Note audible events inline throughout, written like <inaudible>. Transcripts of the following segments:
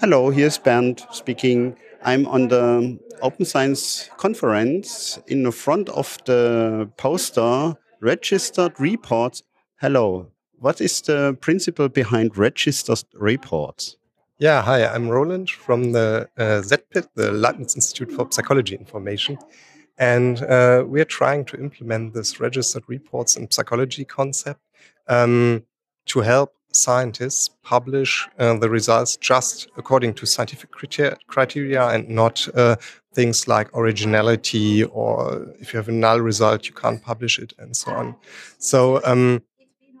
Hello, here's Bernd speaking. I'm on the Open Science conference in the front of the poster registered reports. Hello, what is the principle behind registered reports? Yeah, hi, I'm Roland from the uh, ZPID, the Leibniz Institute for Psychology Information. And uh, we're trying to implement this registered reports in psychology concept um, to help scientists publish uh, the results just according to scientific criteria and not uh, things like originality or if you have a null result, you can't publish it and so on. So, um,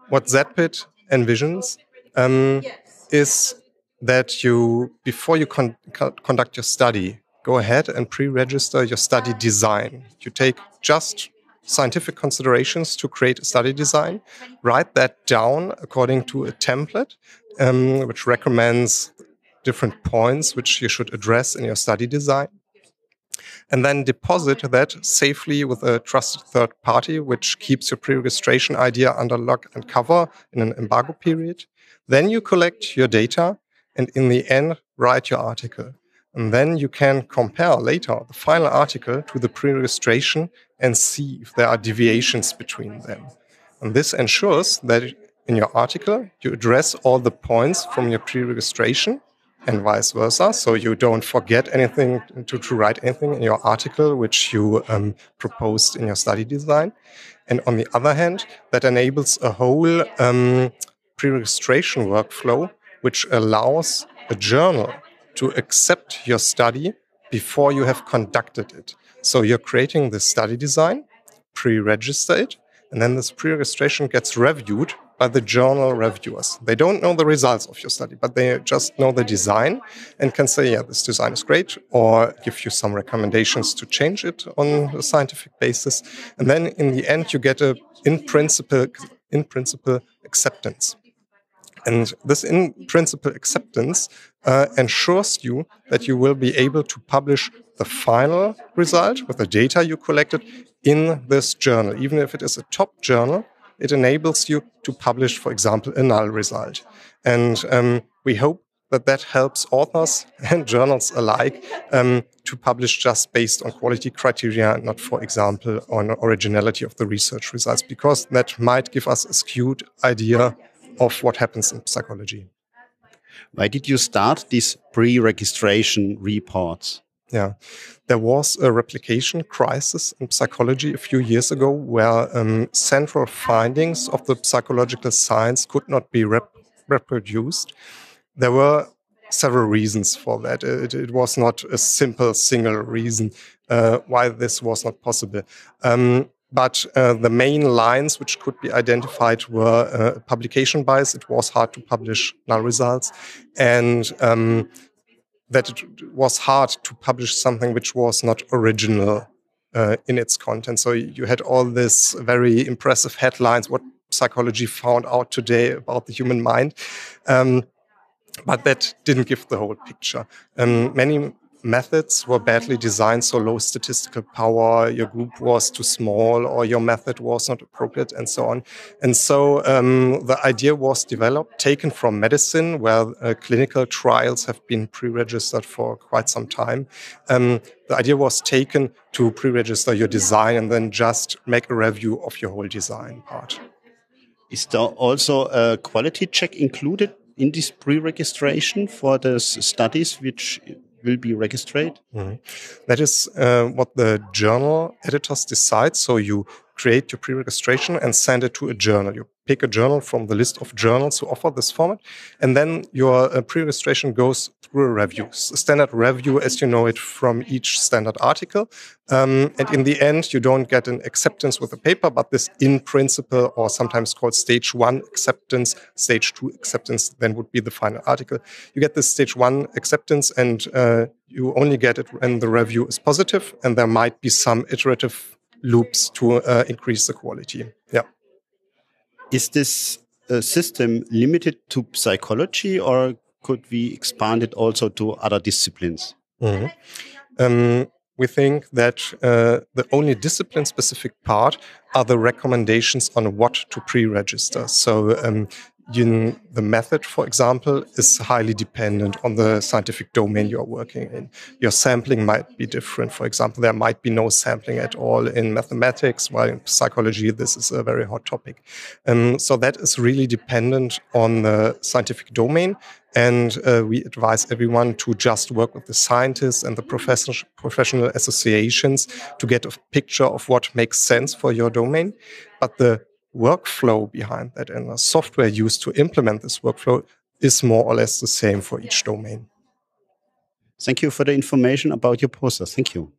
what ZPID envisions um, is that you, before you con conduct your study, go ahead and pre-register your study design. You take just scientific considerations to create a study design, write that down according to a template, um, which recommends different points which you should address in your study design. And then deposit that safely with a trusted third party, which keeps your pre registration idea under lock and cover in an embargo period. Then you collect your data and in the end, write your article. And then you can compare later the final article to the pre-registration and see if there are deviations between them. And this ensures that in your article, you address all the points from your pre-registration and vice versa. So you don't forget anything to, to write anything in your article, which you um, proposed in your study design. And on the other hand, that enables a whole um, pre-registration workflow, which allows a journal to accept your study before you have conducted it. So you're creating the study design, pre-register it, and then this pre-registration gets reviewed by the journal reviewers. They don't know the results of your study, but they just know the design and can say, yeah, this design is great, or give you some recommendations to change it on a scientific basis. And then in the end, you get a in principle, in principle acceptance. And this in principle acceptance uh, ensures you that you will be able to publish the final result with the data you collected in this journal. Even if it is a top journal, it enables you to publish, for example, a null result. And um, we hope that that helps authors <laughs> and journals alike um, to publish just based on quality criteria, not, for example, on originality of the research results, because that might give us a skewed idea of what happens in psychology. Why did you start these pre-registration reports? Yeah, there was a replication crisis in psychology a few years ago where um, central findings of the psychological science could not be rep reproduced. There were several reasons for that. It, it, was not a simple single reason uh, why this was not possible. Um, but uh, the main lines which could be identified were uh, publication bias. It was hard to publish null results, and um, that it was hard to publish something which was not original uh, in its content. So you had all this very impressive headlines, what psychology found out today about the human mind. Um, but that didn't give the whole picture. Um, many methods were badly designed, so low statistical power, your group was too small, or your method was not appropriate, and so on. And so um, the idea was developed, taken from medicine, where uh, clinical trials have been pre registered for quite some time. Um, the idea was taken to pre register your design and then just make a review of your whole design part. Is there also a quality check included in this pre-registration for the studies which will be registered? Mm -hmm. That is uh, what the journal editors decide. So you create your pre-registration and send it to a journal. You pick a journal from the list of journals who offer this format, and then your uh, pre-registration goes through a review, a standard review as you know it from each standard article. Um, and in the end, you don't get an acceptance with the paper, but this in principle, or sometimes called stage one acceptance, stage two acceptance, then would be the final article. You get this stage one acceptance, and uh, you only get it when the review is positive, and there might be some iterative loops to uh, increase the quality. Yeah. Is this system limited to psychology or could we expand it also to other disciplines? Mm -hmm. um, we think that uh, the only discipline specific part are the recommendations on what to pre register. So um, you, the method, for example, is highly dependent on the scientific domain you're working in. Your sampling might be different. For example, there might be no sampling at all in mathematics, while in psychology, this is a very hot topic. Um, so that is really dependent on the scientific domain. And uh, we advise everyone to just work with the scientists and the professional, professional associations to get a picture of what makes sense for your domain. But the workflow behind that and the software used to implement this workflow is more or less the same for each domain. Thank you for the information about your poster. Thank you.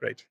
Great.